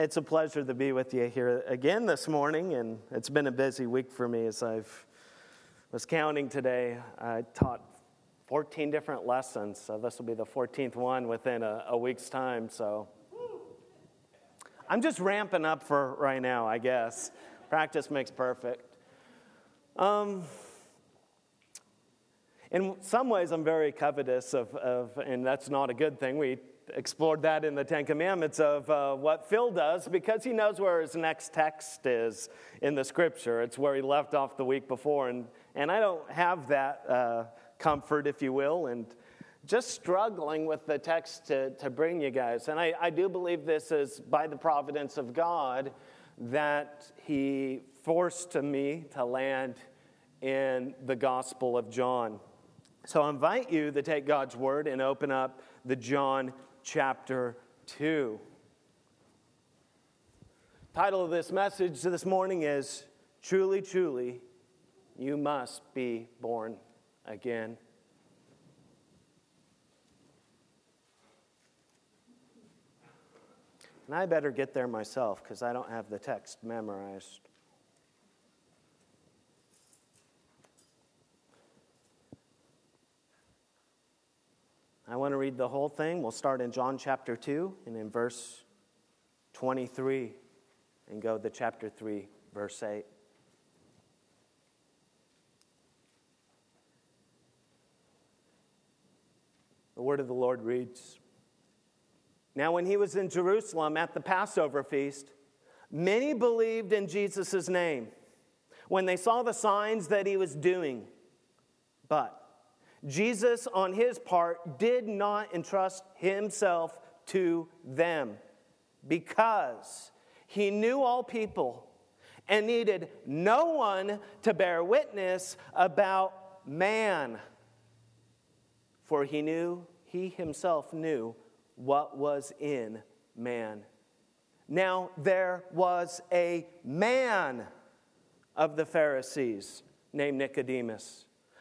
It's a pleasure to be with you here again this morning, and it's been a busy week for me as I've was counting today. I taught 14 different lessons, so this will be the 14th one within a, a week's time. So I'm just ramping up for right now, I guess. Practice makes perfect. Um, in some ways, I'm very covetous of, of, and that's not a good thing. We explored that in the Ten Commandments of uh, what Phil does because he knows where his next text is in the scripture. It's where he left off the week before. And, and I don't have that uh, comfort, if you will, and just struggling with the text to, to bring you guys. And I, I do believe this is by the providence of God that he forced me to land in the Gospel of John. So I invite you to take God's word and open up the John chapter 2. Title of this message this morning is Truly, Truly, You Must Be Born Again. And I better get there myself because I don't have the text memorized. I want to read the whole thing. We'll start in John chapter 2 and in verse 23 and go to chapter 3, verse 8. The word of the Lord reads Now, when he was in Jerusalem at the Passover feast, many believed in Jesus' name when they saw the signs that he was doing. But Jesus, on his part, did not entrust himself to them because he knew all people and needed no one to bear witness about man. For he knew, he himself knew what was in man. Now there was a man of the Pharisees named Nicodemus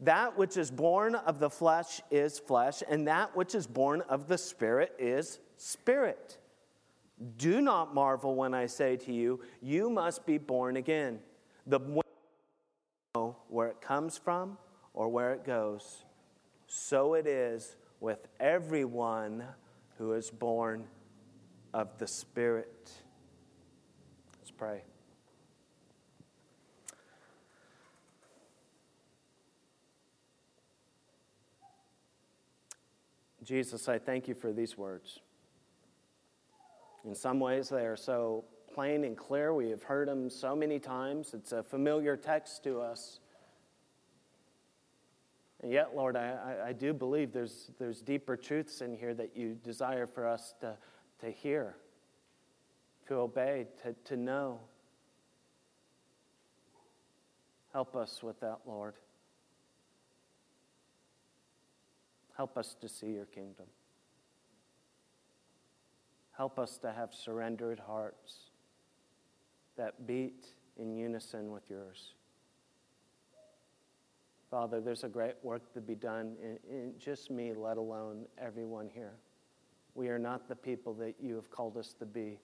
That which is born of the flesh is flesh, and that which is born of the Spirit is spirit. Do not marvel when I say to you, You must be born again. The know where it comes from or where it goes. So it is with everyone who is born of the Spirit. Let's pray. Jesus, I thank you for these words. In some ways, they are so plain and clear. We have heard them so many times. It's a familiar text to us. And yet, Lord, I, I, do believe there's, there's deeper truths in here that you desire for us to, to hear, to obey, to, to know. Help us with that, Lord. Help us to see your kingdom. Help us to have surrendered hearts that beat in unison with yours. Father, there's a great work to be done in, in, just me, let alone everyone here. We are not the people that you have called us to be.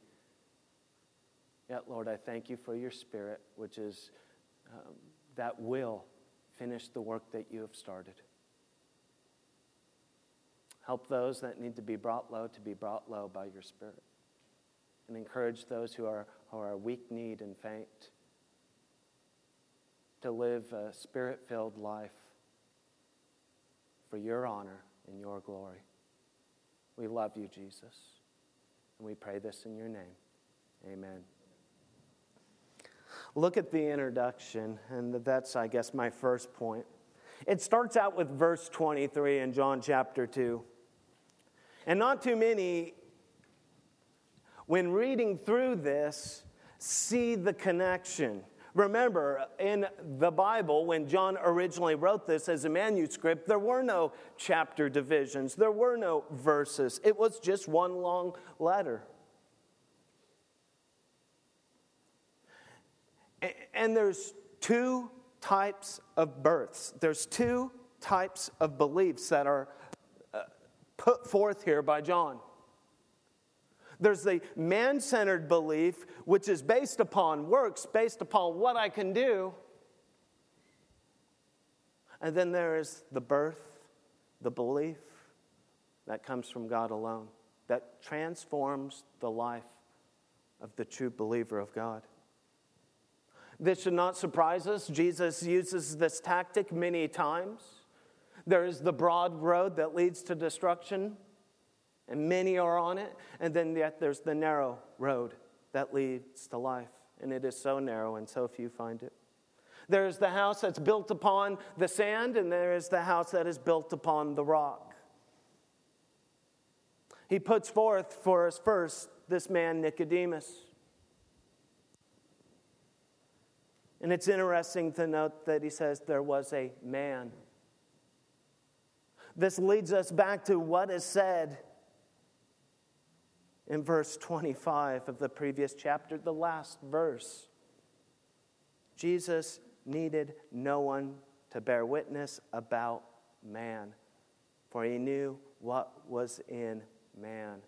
Yet, Lord, I thank you for your spirit, which is um, that will finish the work that you have started. Help those that need to be brought low to be brought low by your Spirit. and encourage those who are, who are weak kneed and faint to live a spirit filled life for your honor and your glory. We love you, Jesus. And we pray this in your name. Amen. Look at the introduction, and that's, I guess, my first point. It starts out with verse 23 in John chapter 2. And not too many, when reading through this, see the connection. Remember, in the Bible, when John originally wrote this as a manuscript, there were no chapter divisions, there were no verses. It was just one long letter. And there's two types of births, there's two types of beliefs that are put forth here by John. There's the man centered belief, which is based upon works, based upon what I can do. And then there is the birth, the belief that comes from God alone, that transforms the life of the true believer of God. This should not surprise us. Jesus uses this tactic many times. There is the broad road that leads to destruction, and many are on it. And then yet there's the narrow road that leads to life, and it is so narrow, and so few find it. There's the house that's built upon the sand, and there is the house that is built upon the rock. He puts forth for us first this man, Nicodemus. And it's interesting to note that he says there was a man. This leads us back to what is said in verse 25 of the previous chapter, the last verse. Jesus needed no one to bear witness about man, for he knew what was in man.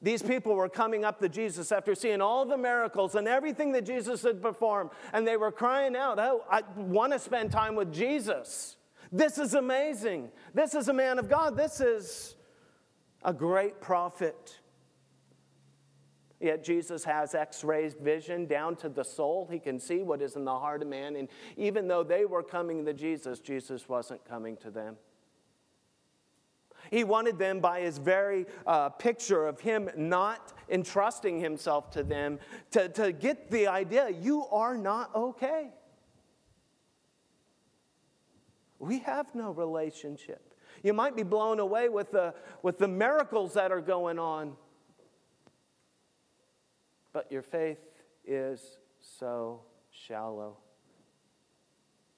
These people were coming up to Jesus after seeing all the miracles and everything that Jesus had performed, and they were crying out, Oh, I want to spend time with Jesus. This is amazing. This is a man of God. This is a great prophet. Yet Jesus has x rays vision down to the soul. He can see what is in the heart of man. And even though they were coming to Jesus, Jesus wasn't coming to them. He wanted them by his very uh, picture of him not entrusting himself to them to, to get the idea you are not okay. We have no relationship. You might be blown away with the, with the miracles that are going on, but your faith is so shallow.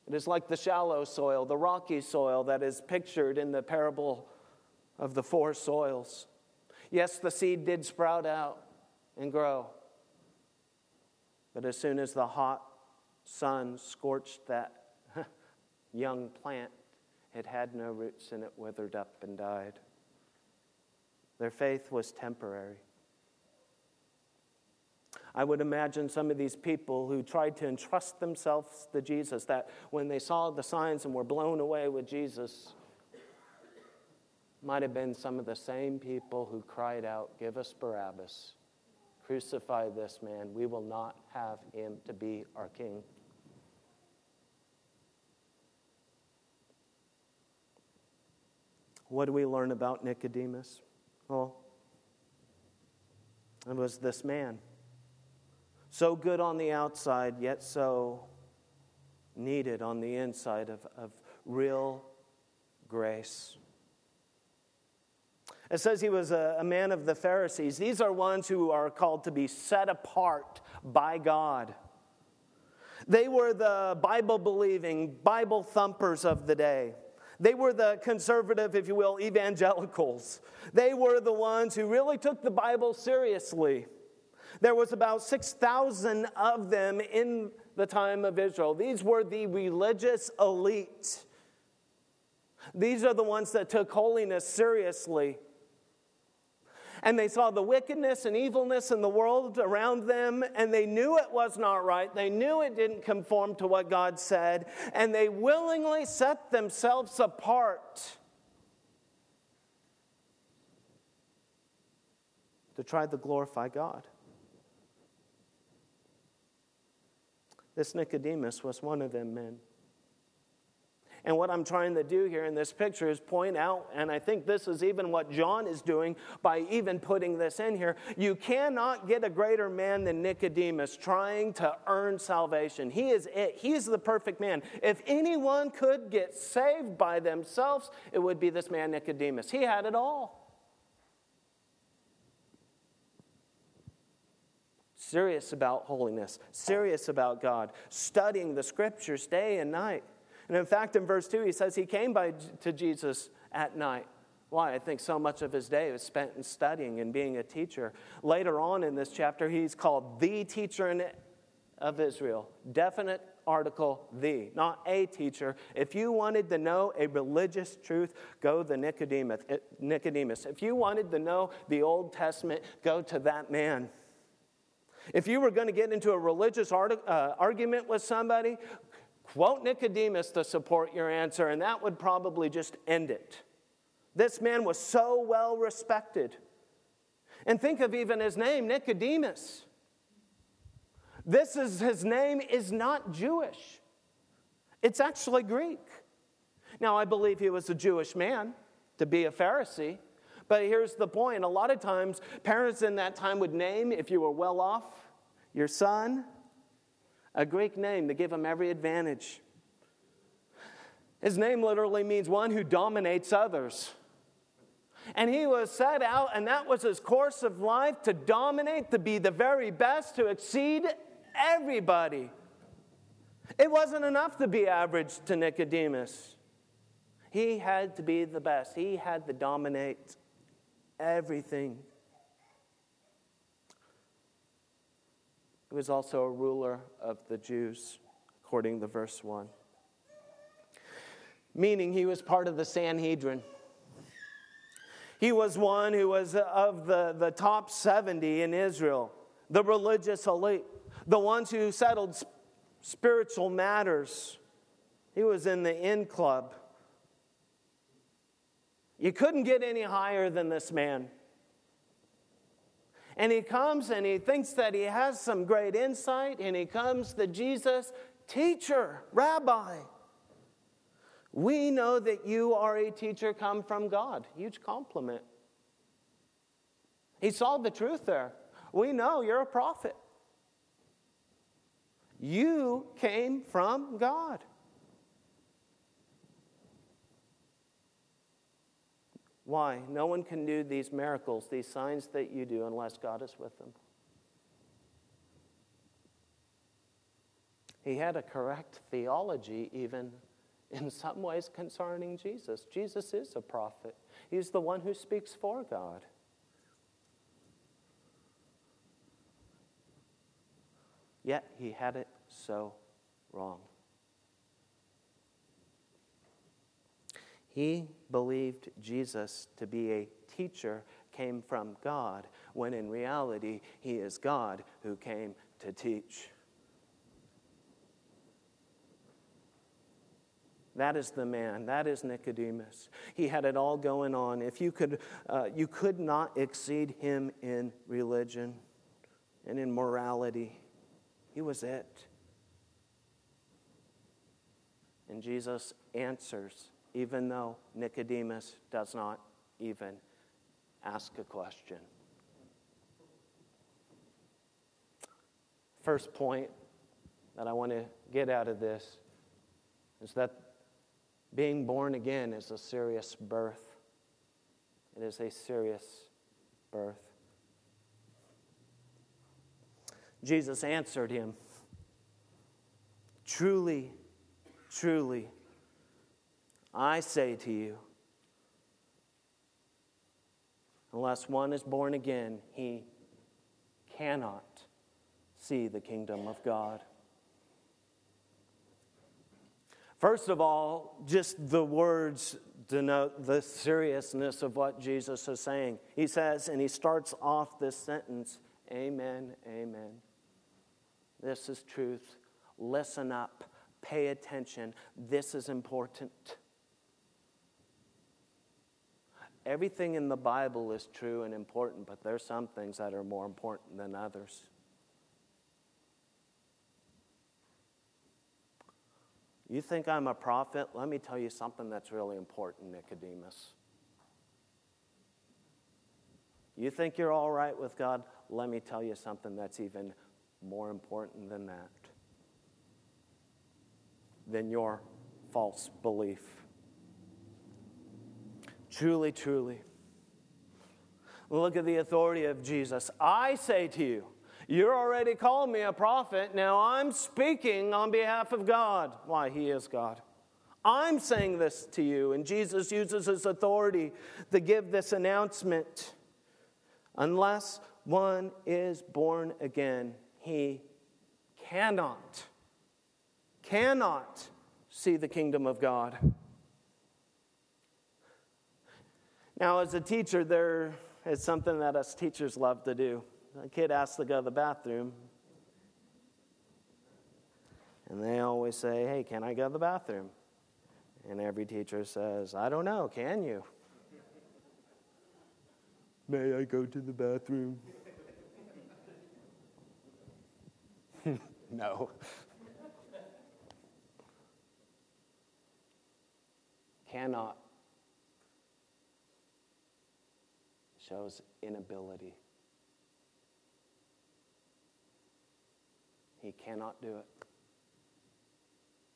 It is like the shallow soil, the rocky soil that is pictured in the parable of the four soils. Yes, the seed did sprout out and grow, but as soon as the hot sun scorched that young plant, it had no roots and it withered up and died. Their faith was temporary. I would imagine some of these people who tried to entrust themselves to Jesus, that when they saw the signs and were blown away with Jesus, might have been some of the same people who cried out, Give us Barabbas. Crucify this man. We will not have him to be our king. What do we learn about Nicodemus? Well, it was this man. So good on the outside, yet so needed on the inside of, of real grace. It says he was a, a, man of the Pharisees. These are ones who are called to be set apart by God. They were the Bible believing, Bible thumpers of the day. They were the conservative, if you will, evangelicals. They were the ones who really took the Bible seriously. There was about 6,000 of them in the time of Israel. These were the religious elite. These are the ones that took holiness seriously and they saw the wickedness and evilness in the world around them, and they knew it was not right. They knew it didn't conform to what God said, and they willingly set themselves apart to try to glorify God. This Nicodemus was one of them men. And what I'm trying to do here in this picture is point out, and I think this is even what John is doing by even putting this in here. You cannot get a greater man than Nicodemus trying to earn salvation. He is it. He is the perfect man. If anyone could get saved by themselves, it would be this man, Nicodemus. He had it all. Serious about holiness, serious about God, studying the scriptures day and night. And in fact, in verse 2, he says he came by, to Jesus at night. Why? I think so much of his day was spent in studying and being a teacher. Later on in this chapter, he's called the teacher of Israel. Definite article, the, not a teacher. If you wanted to know a religious truth, go to Nicodemus. Eh, Nicodemus. If you wanted to know the Old Testament, go to that man. If you were going to get into a religious art, uh, argument with somebody, Quote Nicodemus to support your answer, and that would probably just end it. This man was so well respected. And think of even his name, Nicodemus. This is his name is not Jewish. It's actually Greek. Now, I believe he was a Jewish man to be a Pharisee, but here's the point. A lot of times, parents in that time would name, if you were well off, your son a Greek name to give him every advantage. His name literally means one who dominates others. And he was set out, and that was his course of life to dominate, to be the very best, to exceed everybody. It wasn't enough to be average to Nicodemus. He had to be the best, he had to dominate everything. He was also a ruler of the Jews, according to verse 1. Meaning he was part of the Sanhedrin. He was one who was of the, the top 70 in Israel, the religious elite, the ones who settled spiritual matters. He was in the in club. You couldn't get any higher than this man. And he comes and he thinks that he has some great insight, and he comes to Jesus, teacher, rabbi. We know that you are a teacher come from God. Huge compliment. He saw the truth there. We know you're a prophet. You came from God. Why? No one can do these miracles, these signs that you do, unless God is with them. He had a correct theology, even in some ways, concerning Jesus. Jesus is a prophet, he's the one who speaks for God. Yet he had it so wrong. He believed Jesus to be a teacher came from God, when in reality, he is God who came to teach. That is the man. That is Nicodemus. He had it all going on. If you could, uh, you could not exceed him in religion and in morality. He was it. And Jesus answers even though Nicodemus does not even ask a question. First point that I want to get out of this is that being born again is a serious birth. It is a serious birth. Jesus answered him Truly, truly, I say to you, unless one is born again, he cannot see the kingdom of God. First of all, just the words denote the seriousness of what Jesus is saying. He says, and he starts off this sentence Amen, amen. This is truth. Listen up, pay attention. This is important. Everything in the Bible is true and important, but there's some things that are more important than others. You think I'm a prophet? Let me tell you something that's really important, Nicodemus. You think you're all right with God? Let me tell you something that's even more important than that. Than your false belief. Truly, truly. Look at the authority of Jesus. I say to you, you're already called me a prophet. Now I'm speaking on behalf of God. Why? He is God. I'm saying this to you. And Jesus uses his authority to give this announcement. Unless one is born again, he cannot, cannot see the kingdom of God. Now, as a teacher, there is something that us teachers love to do. A kid asks to go to the bathroom, and they always say, Hey, can I go to the bathroom? And every teacher says, I don't know, can you? May I go to the bathroom? no. Cannot shows inability. He cannot do it.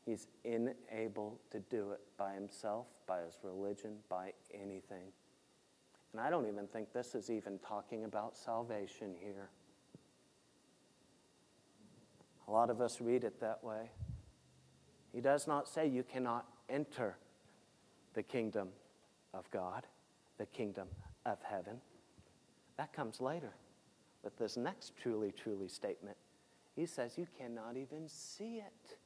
He's unable to do it by himself, by his religion, by anything. And I don't even think this is even talking about salvation here. A lot of us read it that way. He does not say you cannot enter the kingdom of God, the kingdom of heaven. That comes later with this next truly, truly statement. He says you cannot even see it.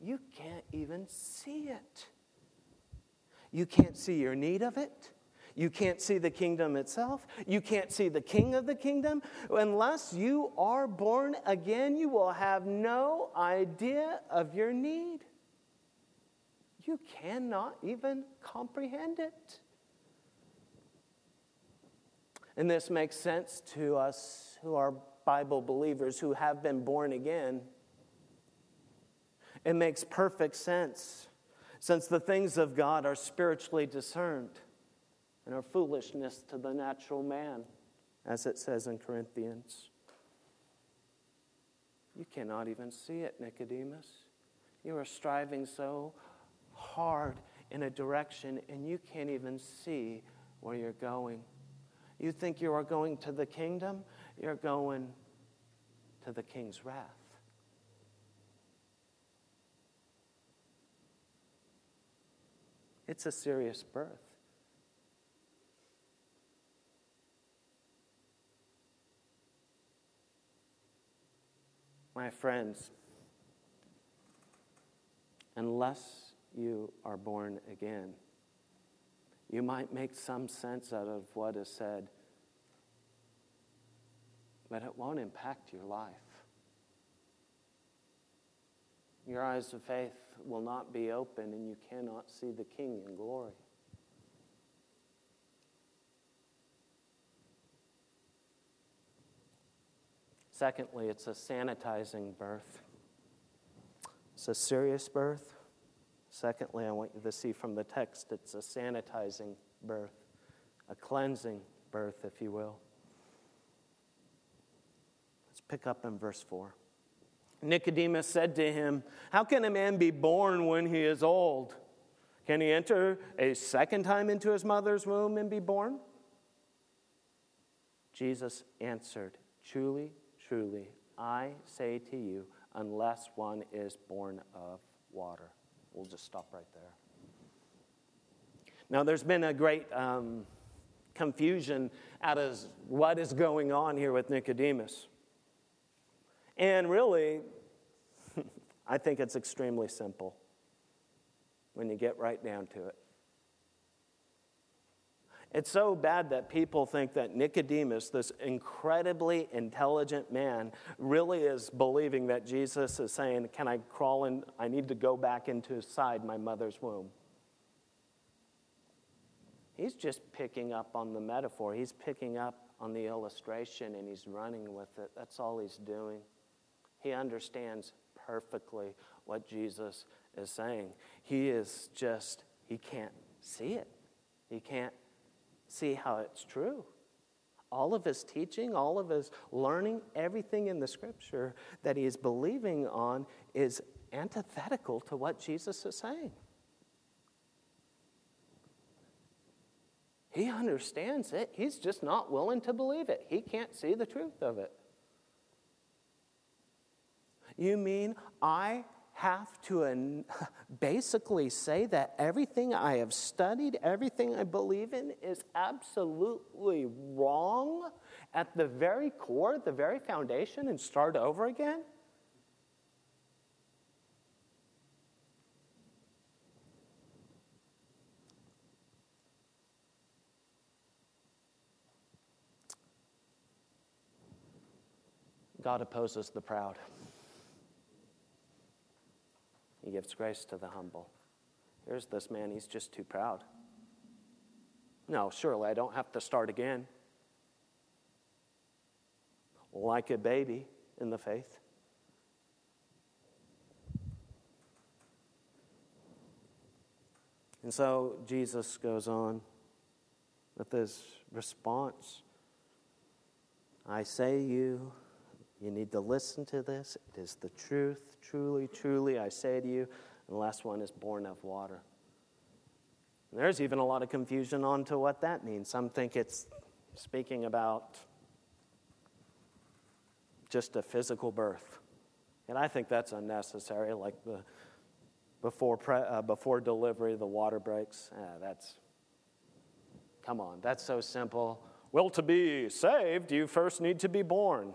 You can't even see it. You can't see your need of it. You can't see the kingdom itself. You can't see the king of the kingdom. Unless you are born again, you will have no idea of your need. You cannot even comprehend it. And this makes sense to us who are Bible believers who have been born again. It makes perfect sense since the things of God are spiritually discerned and are foolishness to the natural man, as it says in Corinthians. You cannot even see it, Nicodemus. You are striving so hard in a direction and you can't even see where you're going. You think you are going to the kingdom, you're going to the king's wrath. It's a serious birth. My friends, unless you are born again, you might make some sense out of what is said, but it won't impact your life. Your eyes of faith will not be open, and you cannot see the King in glory. Secondly, it's a sanitizing birth. It's a serious birth. Secondly, I want you to see from the text it's a sanitizing birth, a cleansing birth, if you will. Let's pick up in verse 4. Nicodemus said to him, How can a man be born when he is old? Can he enter a second time into his mother's womb and be born? Jesus answered, Truly, Truly, I say to you, unless one is born of water. We'll just stop right there. Now, there's been a great um, confusion out of what is going on here with Nicodemus. And really, I think it's extremely simple when you get right down to it. It's so bad that people think that Nicodemus, this incredibly intelligent man, really is believing that Jesus is saying, Can I crawl in? I need to go back into inside my mother's womb. He's just picking up on the metaphor. He's picking up on the illustration and he's running with it. That's all he's doing. He understands perfectly what Jesus is saying. He is just, he can't see it. He can't see how it's true. All of his teaching, all of his learning, everything in the scripture that he is believing on is antithetical to what Jesus is saying. He understands it. He's just not willing to believe it. He can't see the truth of it. You mean I have to basically say that everything I have studied, everything I believe in is absolutely wrong at the very core, the very foundation, and start over again? God opposes the proud. He gives grace to the humble. Here's this man, he's just too proud. No, surely I don't have to start again. Like a baby in the faith. And so Jesus goes on with this response I say you you need to listen to this. It is the truth. Truly, truly, I say to you. And the last one is born of water. And there's even a lot of confusion on to what that means. Some think it's speaking about just a physical birth. And I think that's unnecessary, like the before, pre, uh, before delivery, the water breaks. Yeah, that's, come on, that's so simple. Well, to be saved, you first need to be born.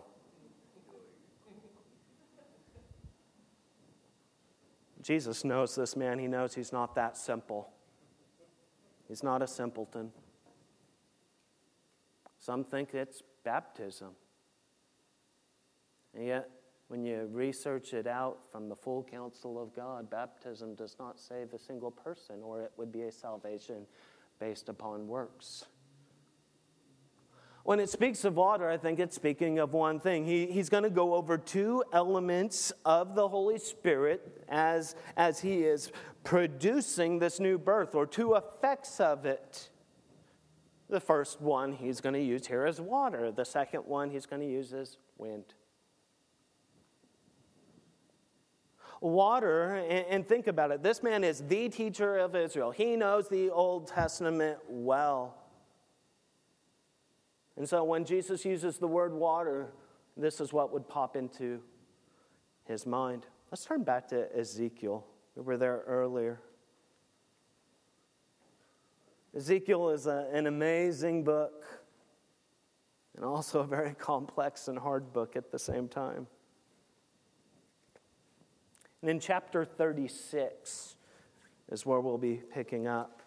Jesus knows this man. He knows he's not that simple. He's not a simpleton. Some think it's baptism. And yet, when you research it out from the full counsel of God, baptism does not save a single person, or it would be a salvation based upon works. When it speaks of water, I think it's speaking of one thing. He, he's going to go over two elements of the Holy Spirit as, as he is producing this new birth, or two effects of it. The first one he's going to use here is water, the second one he's going to use is wind. Water, and, and think about it, this man is the teacher of Israel. He knows the Old Testament well. And so when Jesus uses the word water, this is what would pop into his mind. Let's turn back to Ezekiel. We were there earlier. Ezekiel is a, an amazing book and also a very complex and hard book at the same time. And in chapter 36 is where we'll be picking up.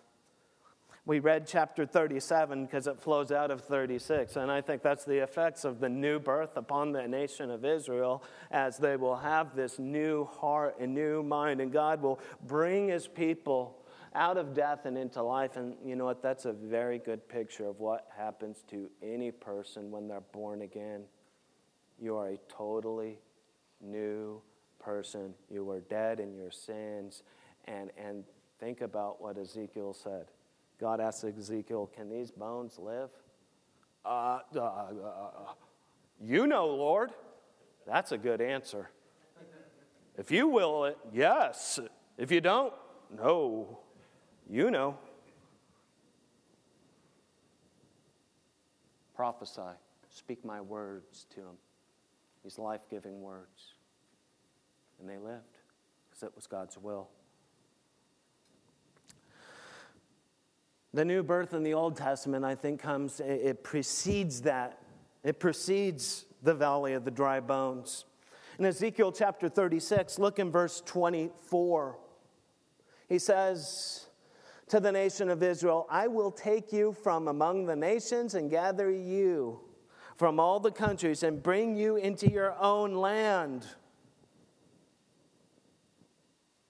We read chapter 37 because it flows out of 36, and I think that's the effects of the new birth upon the nation of Israel as they will have this new heart and new mind, and God will bring his people out of death and into life. And you know what? That's a very good picture of what happens to any person when they're born again. You are a totally new person. You were dead in your sins. And, and think about what Ezekiel said. God asked Ezekiel, Can these bones live? Uh, uh, uh, uh, you know, Lord. That's a good answer. If you will it, yes. If you don't, no. You know. Prophesy. Speak my words to him. These life giving words. And they lived because it was God's will. The new birth in the Old Testament, I think, comes, it precedes that. It precedes the valley of the dry bones. In Ezekiel chapter 36, look in verse 24. He says to the nation of Israel, I will take you from among the nations and gather you from all the countries and bring you into your own land.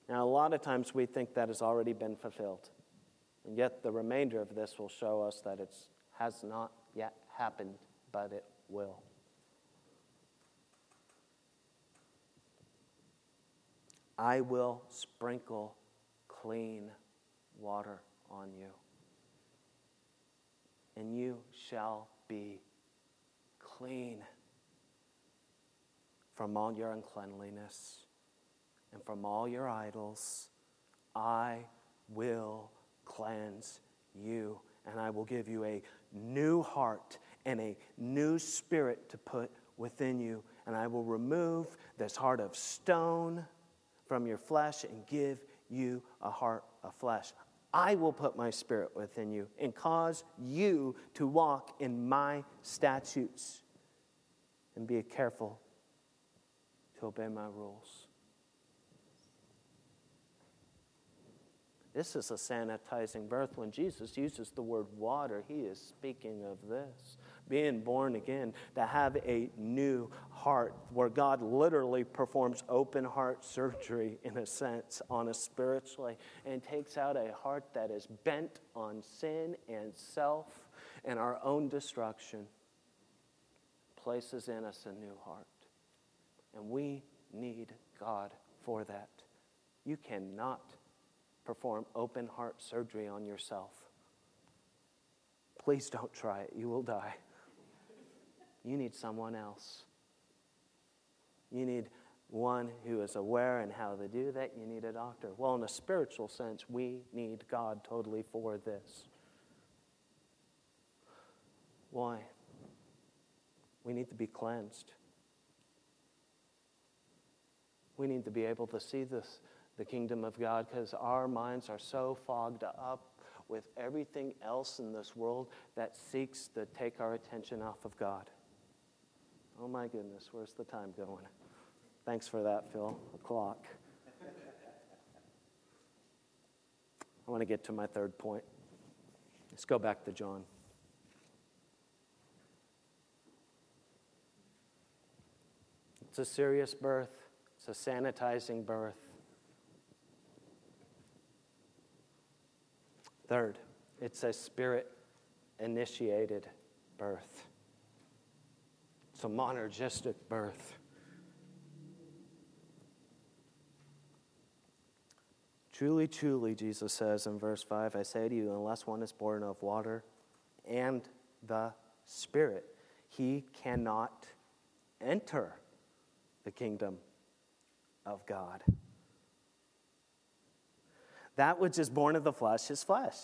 Now, a lot of times we think that has already been fulfilled. And yet, the remainder of this will show us that it has not yet happened, but it will. I will sprinkle clean water on you, and you shall be clean from all your uncleanliness and from all your idols. I will cleanse you, and I will give you a new heart and a new spirit to put within you. And I will remove this heart of stone from your flesh and give you a heart of flesh. I will put my spirit within you and cause you to walk in my statutes and be careful to obey my rules. This is a sanitizing birth. When Jesus uses the word water, he is speaking of this being born again, to have a new heart, where God literally performs open heart surgery, in a sense, on us spiritually, and takes out a heart that is bent on sin and self and our own destruction, places in us a new heart. And we need God for that. You cannot perform open heart surgery on yourself. Please don't try it, you will die. You need someone else. You need one who is aware and how to do that. You need a doctor. Well, in a spiritual sense, we need God totally for this. Why? We need to be cleansed. We need to be able to see this the kingdom of God because our minds are so fogged up with everything else in this world that seeks to take our attention off of God. Oh my goodness, where's the time going? Thanks for that, Phil. A clock. I want to get to my third point. Let's go back to John. It's a serious birth, it's a sanitizing birth. Third, it's a spirit initiated birth. It's a monergistic birth. Truly, truly, Jesus says in verse 5, I say to you, unless one is born of water and the Spirit, he cannot enter the kingdom of God. That which is born of the flesh is flesh.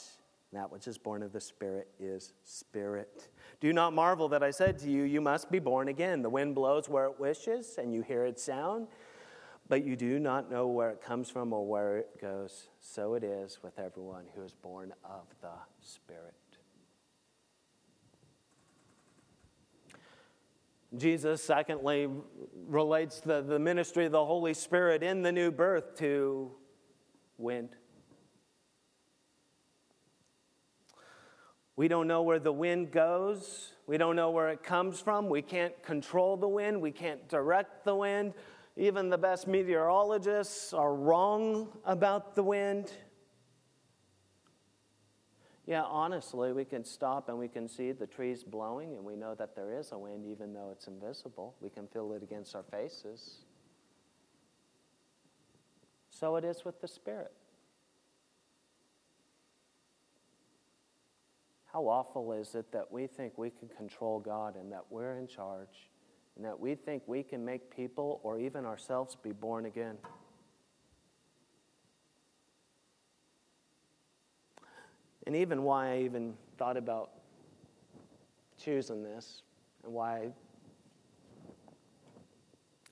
That which is born of the Spirit is spirit. Do not marvel that I said to you, You must be born again. The wind blows where it wishes, and you hear its sound, but you do not know where it comes from or where it goes. So it is with everyone who is born of the Spirit. Jesus, secondly, relates the, the ministry of the Holy Spirit in the new birth to wind. We don't know where the wind goes. We don't know where it comes from. We can't control the wind. We can't direct the wind. Even the best meteorologists are wrong about the wind. Yeah, honestly, we can stop and we can see the trees blowing, and we know that there is a wind, even though it's invisible. We can feel it against our faces. So it is with the Spirit. How awful is it that we think we can control God and that we're in charge and that we think we can make people or even ourselves be born again? And even why I even thought about choosing this and why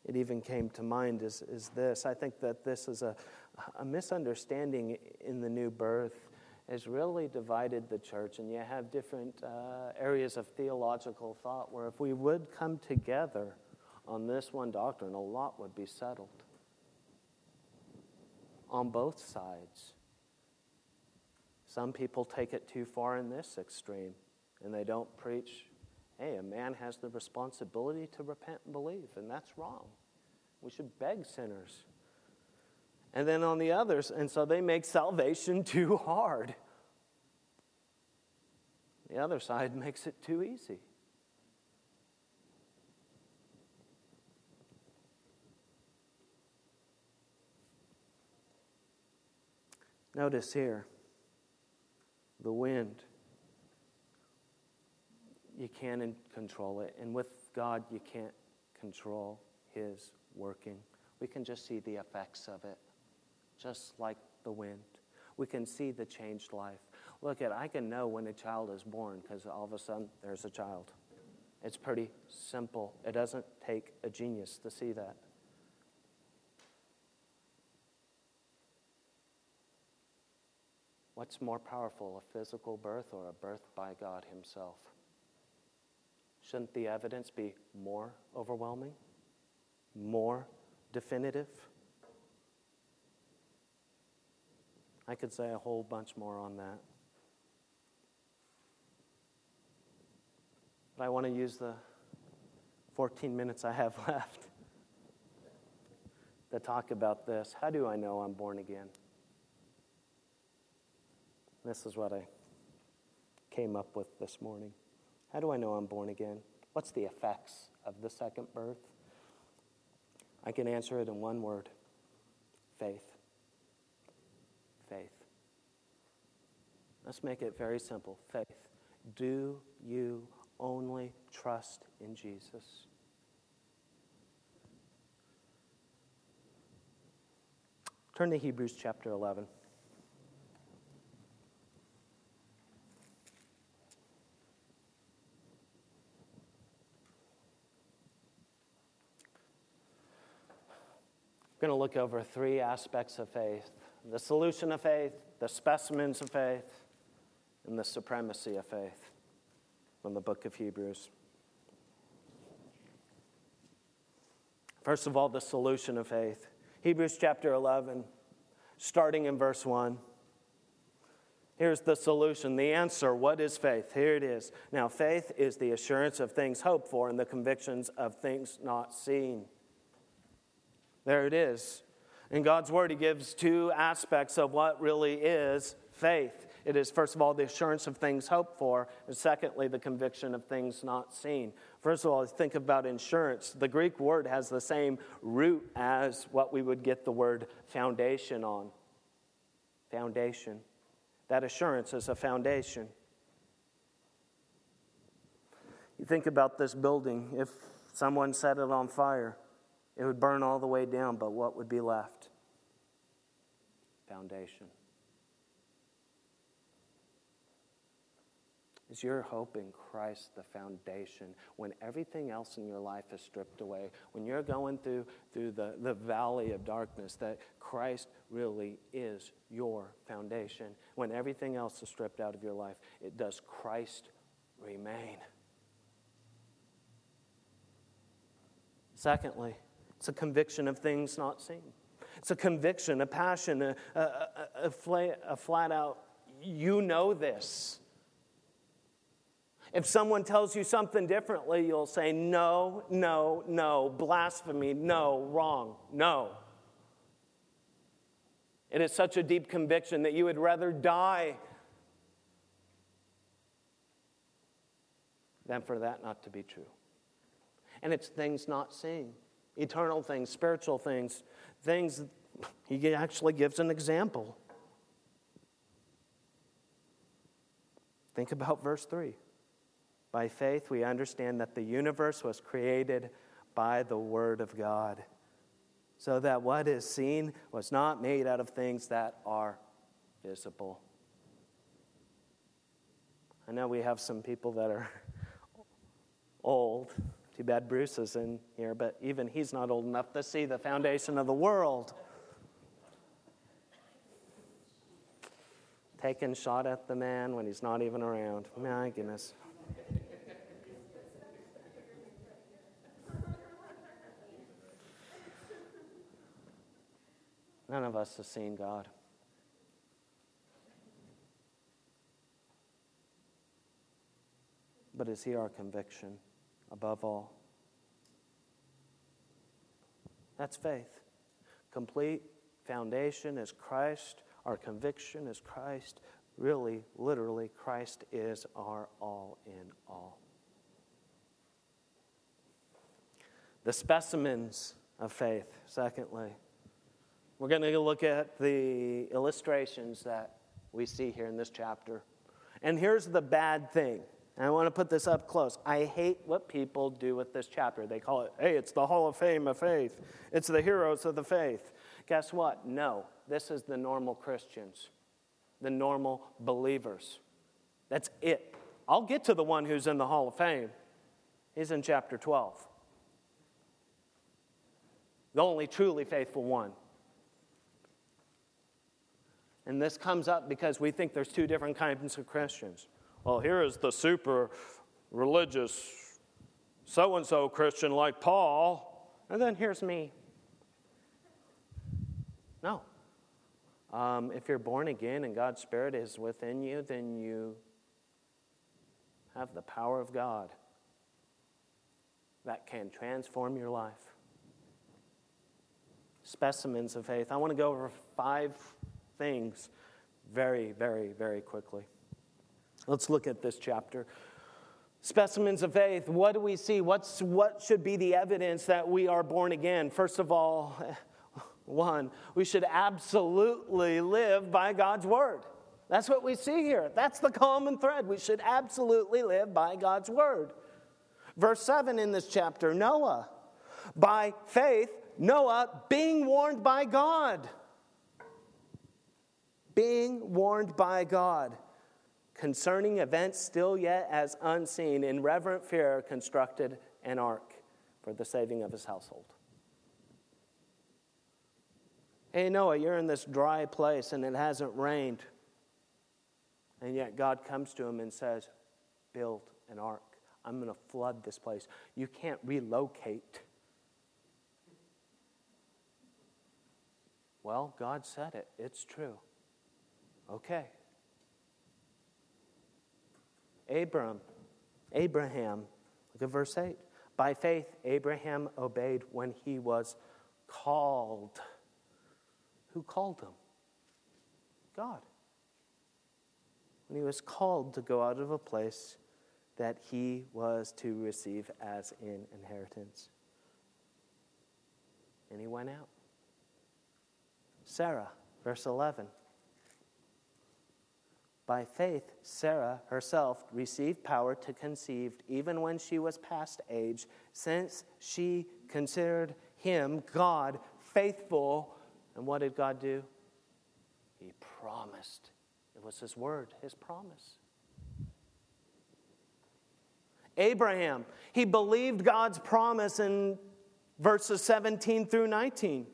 it even came to mind is, is this. I think that this is a, a misunderstanding in the new birth has really divided the church, and you have different uh, areas of theological thought where if we would come together on this one doctrine, a lot would be settled on both sides. Some people take it too far in this extreme, and they don't preach, hey, a man has the responsibility to repent and believe, and that's wrong. We should beg sinners and then on the others. And so they make salvation too hard. The other side makes it too easy. Notice here the wind. You can't control it. And with God, you can't control His working. We can just see the effects of it, just like the wind. We can see the changed life. Look at, I can know when a child is born because all of a sudden there's a child. It's pretty simple. It doesn't take a genius to see that. What's more powerful, a physical birth or a birth by God Himself? Shouldn't the evidence be more overwhelming, more definitive? I could say a whole bunch more on that. But I want to use the 14 minutes I have left to talk about this. How do I know I'm born again? This is what I came up with this morning. How do I know I'm born again? What's the effects of the second birth? I can answer it in one word faith. Faith. Let's make it very simple faith. Do you only trust in Jesus? Turn to Hebrews chapter 11. We're going to look over three aspects of faith the solution of faith, the specimens of faith, and the supremacy of faith from the book of Hebrews. First of all, the solution of faith. Hebrews chapter 11, starting in verse 1. Here's the solution, the answer. What is faith? Here it is. Now, faith is the assurance of things hoped for and the convictions of things not seen. There it is. In God's Word, He gives two aspects of what really is faith. It is, first of all, the assurance of things hoped for, and secondly, the conviction of things not seen. First of all, think about insurance. The Greek word has the same root as what we would get the word foundation on. Foundation. That assurance is a foundation. You think about this building. If someone set it on fire, it would burn all the way down, but what would be left? Foundation. Is your hope in Christ the foundation when everything else in your life is stripped away? When you're going through, through the, the valley of darkness, that Christ really is your foundation. When everything else is stripped out of your life, it does Christ remain. Secondly, it's a conviction of things not seen. It's a conviction, a passion, a, a, a, a flat, a flat out, you know this. If someone tells you something differently, you'll say, no, no, no, blasphemy, no, wrong, no. It is such a deep conviction that you would rather die than for that not to be true. And it's things not seen eternal things, spiritual things, things. He actually gives an example. Think about verse 3. By faith, we understand that the universe was created by the Word of God, so that what is seen was not made out of things that are visible. I know we have some people that are old too bad Bruce is in here, but even he's not old enough to see the foundation of the world. Taking shot at the man when he's not even around. My goodness. None of us have seen God. But is He our conviction? Above all. That's faith. Complete foundation is Christ. Our conviction is Christ. really, literally, Christ is our all in all. The specimens of faith, secondly. We're going to look at the illustrations that we see here in this chapter. And here's the bad thing. And I want to put this up close. I hate what people do with this chapter. They call it, hey, it's the Hall of Fame of faith, it's the heroes of the faith. Guess what? No, this is the normal Christians, the normal believers. That's it. I'll get to the one who's in the Hall of Fame. He's in chapter 12. The only truly faithful one. And this comes up because we think there's two different kinds of Christians. Well, here is the super religious so and so Christian like Paul, and then here's me. No. Um, if you're born again and God's Spirit is within you, then you have the power of God that can transform your life. Specimens of faith. I want to go over five things very, very, very quickly. Let's look at this chapter. Specimens of faith. What do we see? What's, what should be the evidence that we are born again? First of all, one, we should absolutely live by God's word. That's what we see here. That's the common thread. We should absolutely live by God's word. Verse 7 in this chapter Noah, by faith, Noah being warned by God. Being warned by God concerning events still yet as unseen, in reverent fear constructed an ark for the saving of his household. Hey, Noah, you're in this dry place and it hasn't rained. And yet God comes to him and says, Build an ark. I'm going to flood this place. You can't relocate. Well, God said it. It's true. Okay. Abram, Abraham, look at verse 8. By faith, Abraham obeyed when he was called. Who called him? God. When he was called to go out of a place that he was to receive as an inheritance. And he went out. Sarah, verse 11. By faith, Sarah herself received power to conceive even when she was past age, since she considered him, God, faithful. And what did God do? He promised. It was his word, his promise. Abraham, he believed God's promise in verses 17 through 19.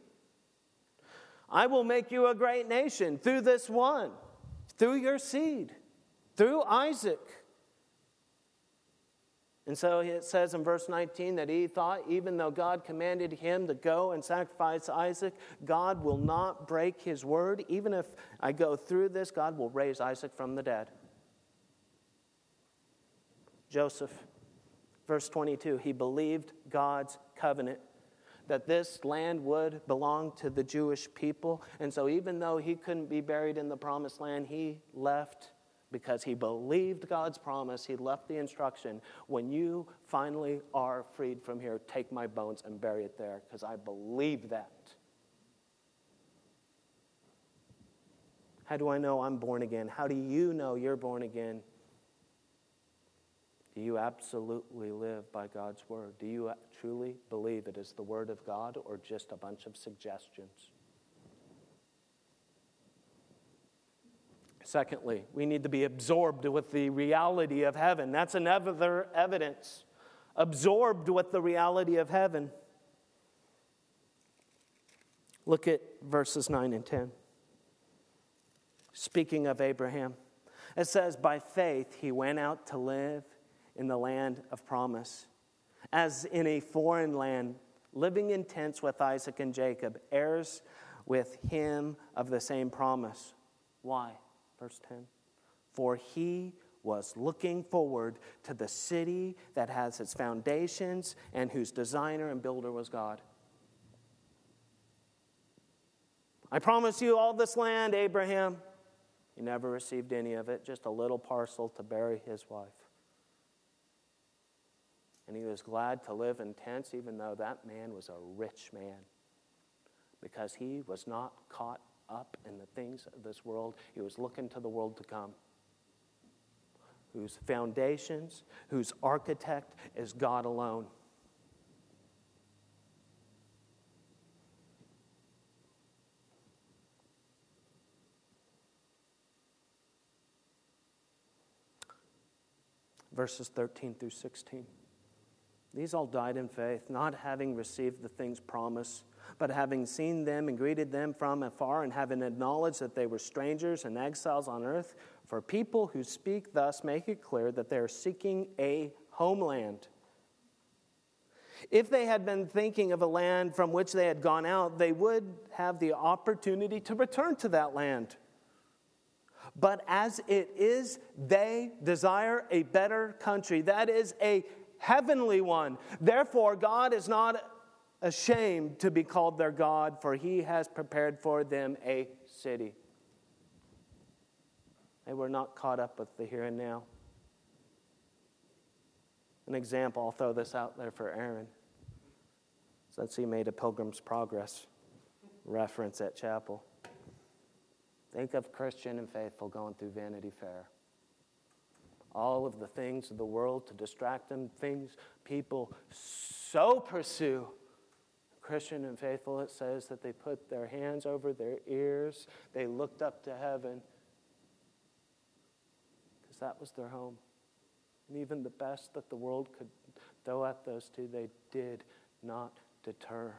I will make you a great nation through this one through your seed, through Isaac. And so it says in verse 19 that he thought, even though God commanded him to go and sacrifice Isaac, God will not break his word. Even if I go through this, God will raise Isaac from the dead. Joseph, verse 22, he believed God's covenant that this land would belong to the Jewish people. And so, even though he couldn't be buried in the promised land, he left because he believed God's promise. He left the instruction when you finally are freed from here, take my bones and bury it there because I believe that. How do I know I'm born again? How do you know you're born again? Do you absolutely live by God's word? Do you truly believe it is the word of God or just a bunch of suggestions? Secondly, we need to be absorbed with the reality of heaven. That's another evidence. Absorbed with the reality of heaven. Look at verses 9 and 10. Speaking of Abraham, it says, By faith he went out to live in the land of promise, as in a foreign land, living in tents with Isaac and Jacob, heirs with him of the same promise. Why? Verse 10. For he was looking forward to the city that has its foundations and whose designer and builder was God. I promise you all this land, Abraham. He never received any of it, just a little parcel to bury his wife. And he was glad to live in tents, even though that man was a rich man, because he was not caught up in the things of this world. He was looking to the world to come, whose foundations, whose architect is God alone. Verses 13 through 16. These all died in faith, not having received the things promised, but having seen them and greeted them from afar, and having acknowledged that they were strangers and exiles on earth. For people who speak thus make it clear that they are seeking a homeland. If they had been thinking of a land from which they had gone out, they would have the opportunity to return to that land. But as it is, they desire a better country. That is a heavenly one. Therefore, God is not ashamed to be called their God, for he has prepared for them a city. They were not caught up with the here and now. An example, I'll throw this out there for Aaron. Since he made a Pilgrim's Progress reference at chapel. Think of Christian and faithful going through Vanity Fair all of the things of the world to distract them, things people so pursue. Christian and faithful, it says that they put their hands over their ears, they looked up to heaven, because that was their home. And even the best that the world could throw at those two, they did not deter.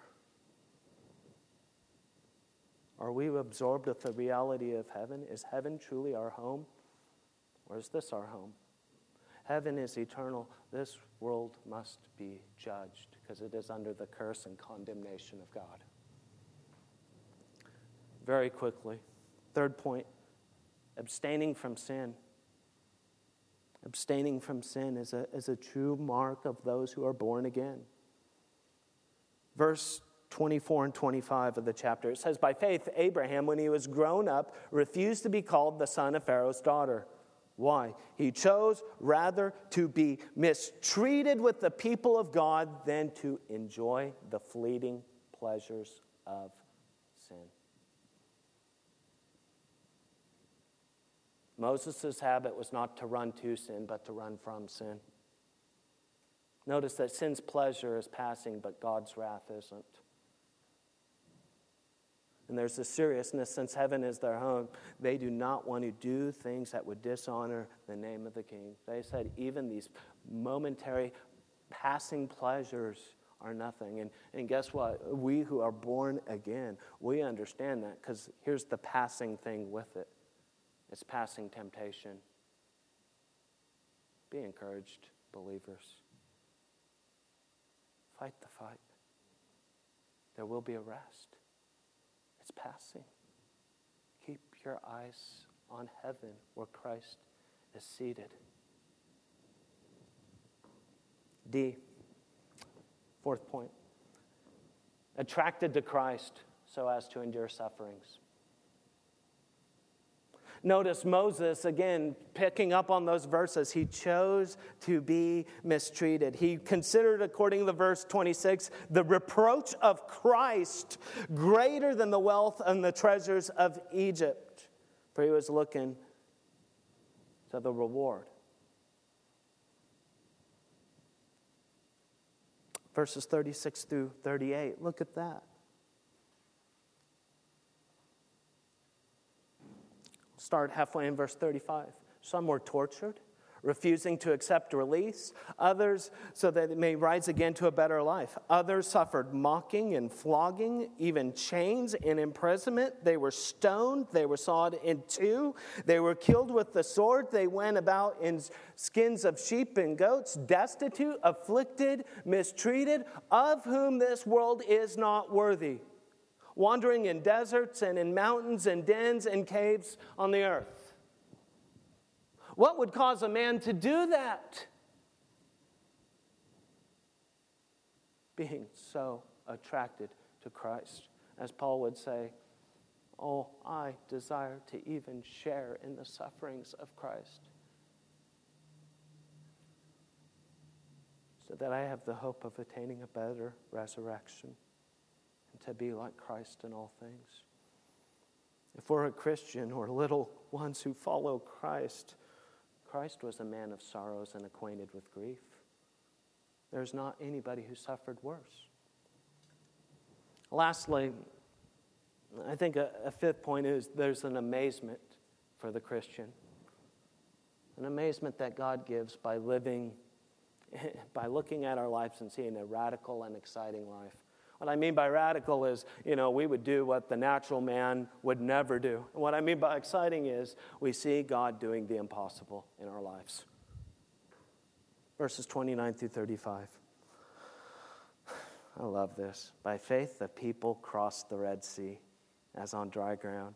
Are we absorbed with the reality of heaven? Is heaven truly our home? Or is this our home? Heaven is eternal. This world must be judged because it is under the curse and condemnation of God. Very quickly, third point abstaining from sin. Abstaining from sin is a, is a true mark of those who are born again. Verse 24 and 25 of the chapter, it says, By faith, Abraham, when he was grown up, refused to be called the son of Pharaoh's daughter why? He chose rather to be mistreated with the people of God than to enjoy the fleeting pleasures of sin. Moses' habit was not to run to sin, but to run from sin. Notice that sin's pleasure is passing, but God's wrath isn't. And there's a seriousness since heaven is their home. They do not want to do things that would dishonor the name of the king. They said, even these momentary passing pleasures are nothing. And, and guess what? We who are born again, we understand that because here's the passing thing with it it's passing temptation. Be encouraged, believers. Fight the fight. There will be a rest passing. Keep your eyes on heaven where Christ is seated. D, fourth point attracted to Christ so as to endure sufferings. Notice Moses, again, picking up on those verses, he chose to be mistreated. He considered, according to verse 26, the reproach of Christ greater than the wealth and the treasures of Egypt, for he was looking to the reward. Verses 36 through 38, look at that. Start halfway in verse 35. Some were tortured, refusing to accept release. Others, so that they may rise again to a better life. Others suffered mocking and flogging, even chains and imprisonment. They were stoned. They were sawed in two. They were killed with the sword. They went about in skins of sheep and goats, destitute, afflicted, mistreated, of whom this world is not worthy wandering in deserts and in mountains and dens and caves on the earth. What would cause a man to do that? Being so attracted to Christ. As Paul would say, Oh, I desire to even share in the sufferings of Christ. So that I have the hope of attaining a better resurrection to be like Christ in all things. If we're a Christian or little ones who follow Christ, Christ was a man of sorrows and acquainted with grief. There's not anybody who suffered worse. Lastly, I think a, a, fifth point is there's an amazement for the Christian. An amazement that God gives by living, by looking at our lives and seeing a radical and exciting life. What I mean by radical is, you know, we would do what the natural man would never do. And what I mean by exciting is we see God doing the impossible in our lives. Verses 29 through 35. I love this. By faith, the people crossed the Red Sea as on dry ground.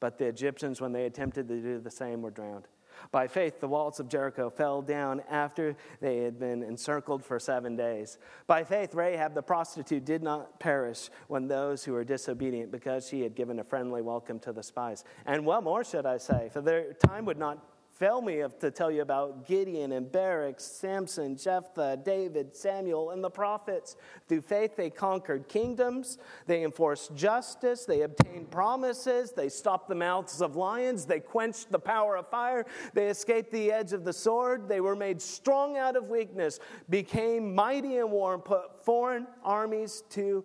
But the Egyptians, when they attempted to do the same, were drowned. By faith, the walls of Jericho fell down after they had been encircled for seven days. By faith, Rahab the prostitute did not perish when those who were disobedient, because she had given a friendly welcome to the spies. And what more should I say? For their time would not fail me to tell you about Gideon and Barak, Samson, Jephthah, David, Samuel, and the prophets. Through faith, they conquered kingdoms, they enforced justice, they obtained promises, they stopped the mouths of lions, they quenched the power of fire, they escaped the edge of the sword, they were made strong out of weakness, became mighty in war, and put foreign armies to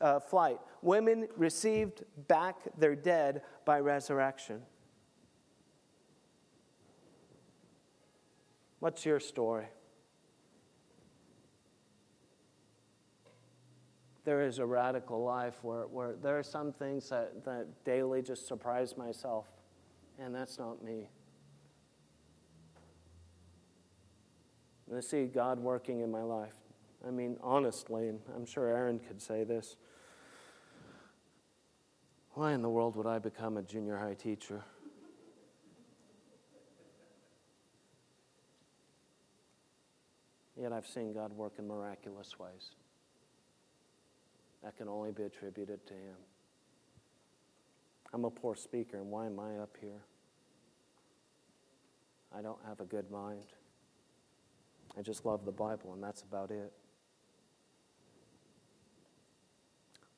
uh, flight. Women received back their dead by resurrection. What's your story? There is a radical life where, where there are some things that, that daily just surprise myself, and that's not me. And I see God working in my life. I mean, honestly, and I'm sure Aaron could say this. Why in the world would I become a junior high teacher? Yet I've seen God work in miraculous ways. That can only be attributed to Him. I'm a poor speaker, and why am I up here? I don't have a good mind. I just love the Bible, and that's about it.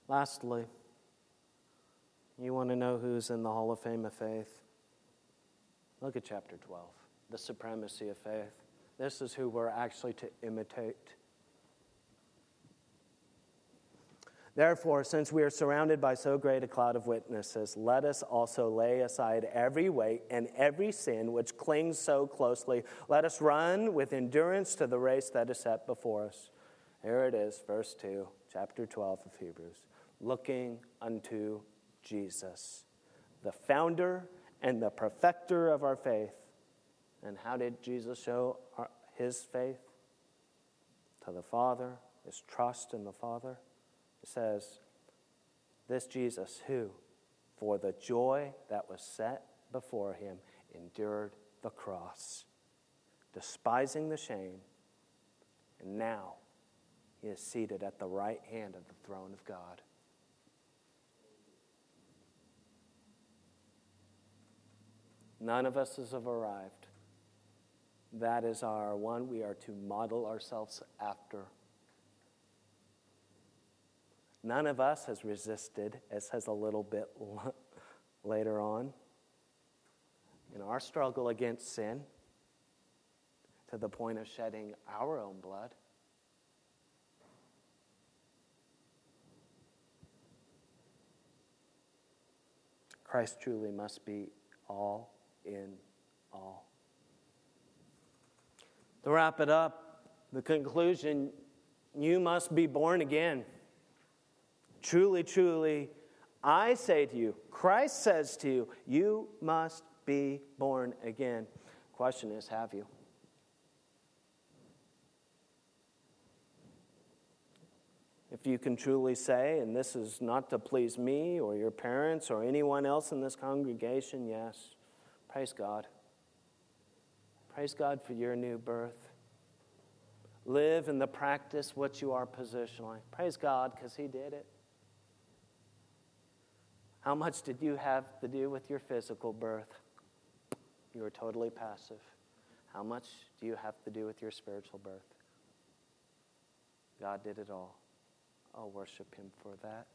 Lastly, you want to know who's in the Hall of Fame of Faith? Look at chapter 12, the supremacy of faith. This is who we're actually to imitate. Therefore, since we are surrounded by so great a cloud of witnesses, let us also lay aside every weight and every sin which clings so closely. Let us run with endurance to the race that is set before us. Here it is, verse 2, chapter 12 of Hebrews. Looking unto Jesus, the founder and the perfecter of our faith and how did Jesus show our, his faith? To the Father, his trust in the Father. It says, This Jesus, who, for the joy that was set before him, endured the cross, despising the shame, and now he is seated at the right hand of the throne of God. None of us have arrived. That is our one we are to model ourselves after. None of us has resisted, as says a little bit later on, in our struggle against sin to the point of shedding our own blood. Christ truly must be all in all. To wrap it up, the conclusion you must be born again. Truly, truly, I say to you, Christ says to you, you must be born again. Question is, have you? If you can truly say, and this is not to please me or your parents or anyone else in this congregation, yes, praise God. Praise God for your new birth. Live in the practice what you are positionally. Praise God because He did it. How much did you have to do with your physical birth? You were totally passive. How much do you have to do with your spiritual birth? God did it all. I'll worship Him for that.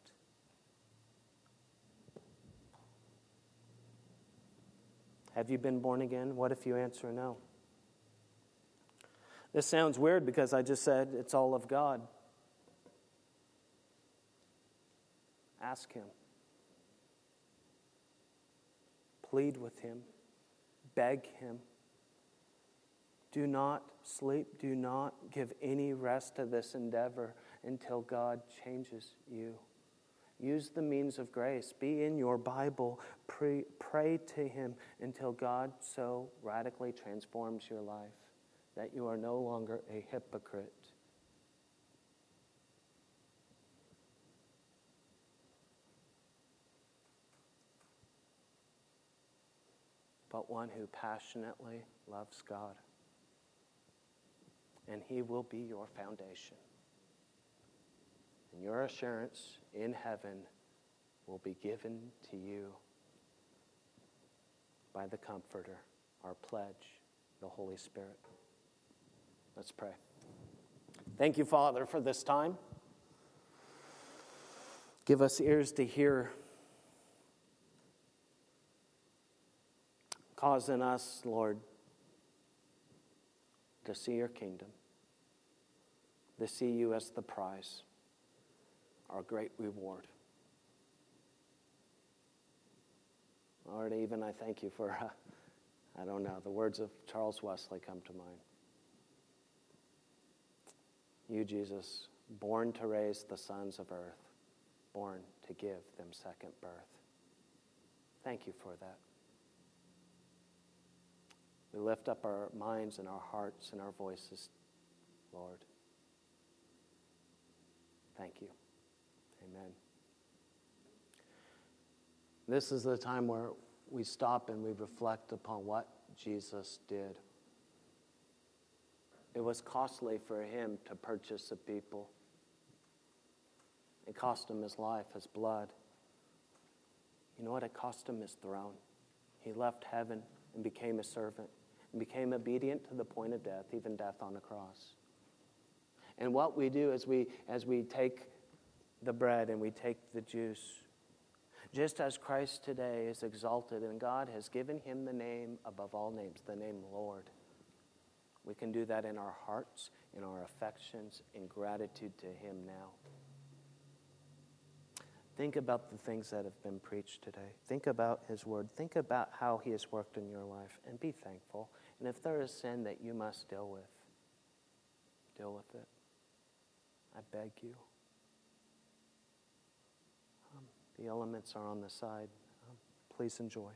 Have you been born again? What if you answer no? This sounds weird because I just said it's all of God. Ask Him. Plead with Him. Beg Him. Do not sleep. Do not give any rest to this endeavor until God changes you. Use the means of grace. Be in your Bible. Pray, pray to Him until God so radically transforms your life that you are no longer a hypocrite. But one who passionately loves God. And He will be your foundation. And your assurance in heaven will be given to you by the Comforter, our pledge, the Holy Spirit. Let's pray. Thank you, Father, for this time. Give us ears to hear, cause in us, Lord, to see your kingdom, to see you as the prize our great reward. Lord, even I thank you for, uh, I don't know, the words of Charles Wesley come to mind. You, Jesus, born to raise the sons of earth, born to give them second birth. Thank you for that. We lift up our minds and our hearts and our voices, Lord. Thank you. Amen. This is the time where we stop and we reflect upon what Jesus did. It was costly for him to purchase a people. It cost him his life, his blood. You know what? It cost him his throne. He left heaven and became a servant and became obedient to the point of death, even death on the cross. And what we do is we, as we take the bread and we take the juice. Just as Christ today is exalted and God has given him the name above all names, the name Lord, we can do that in our hearts, in our affections, in gratitude to him now. Think about the things that have been preached today. Think about his word. Think about how he has worked in your life and be thankful. And if there is sin that you must deal with, deal with it. I beg you. The elements are on the side. Um, please enjoy.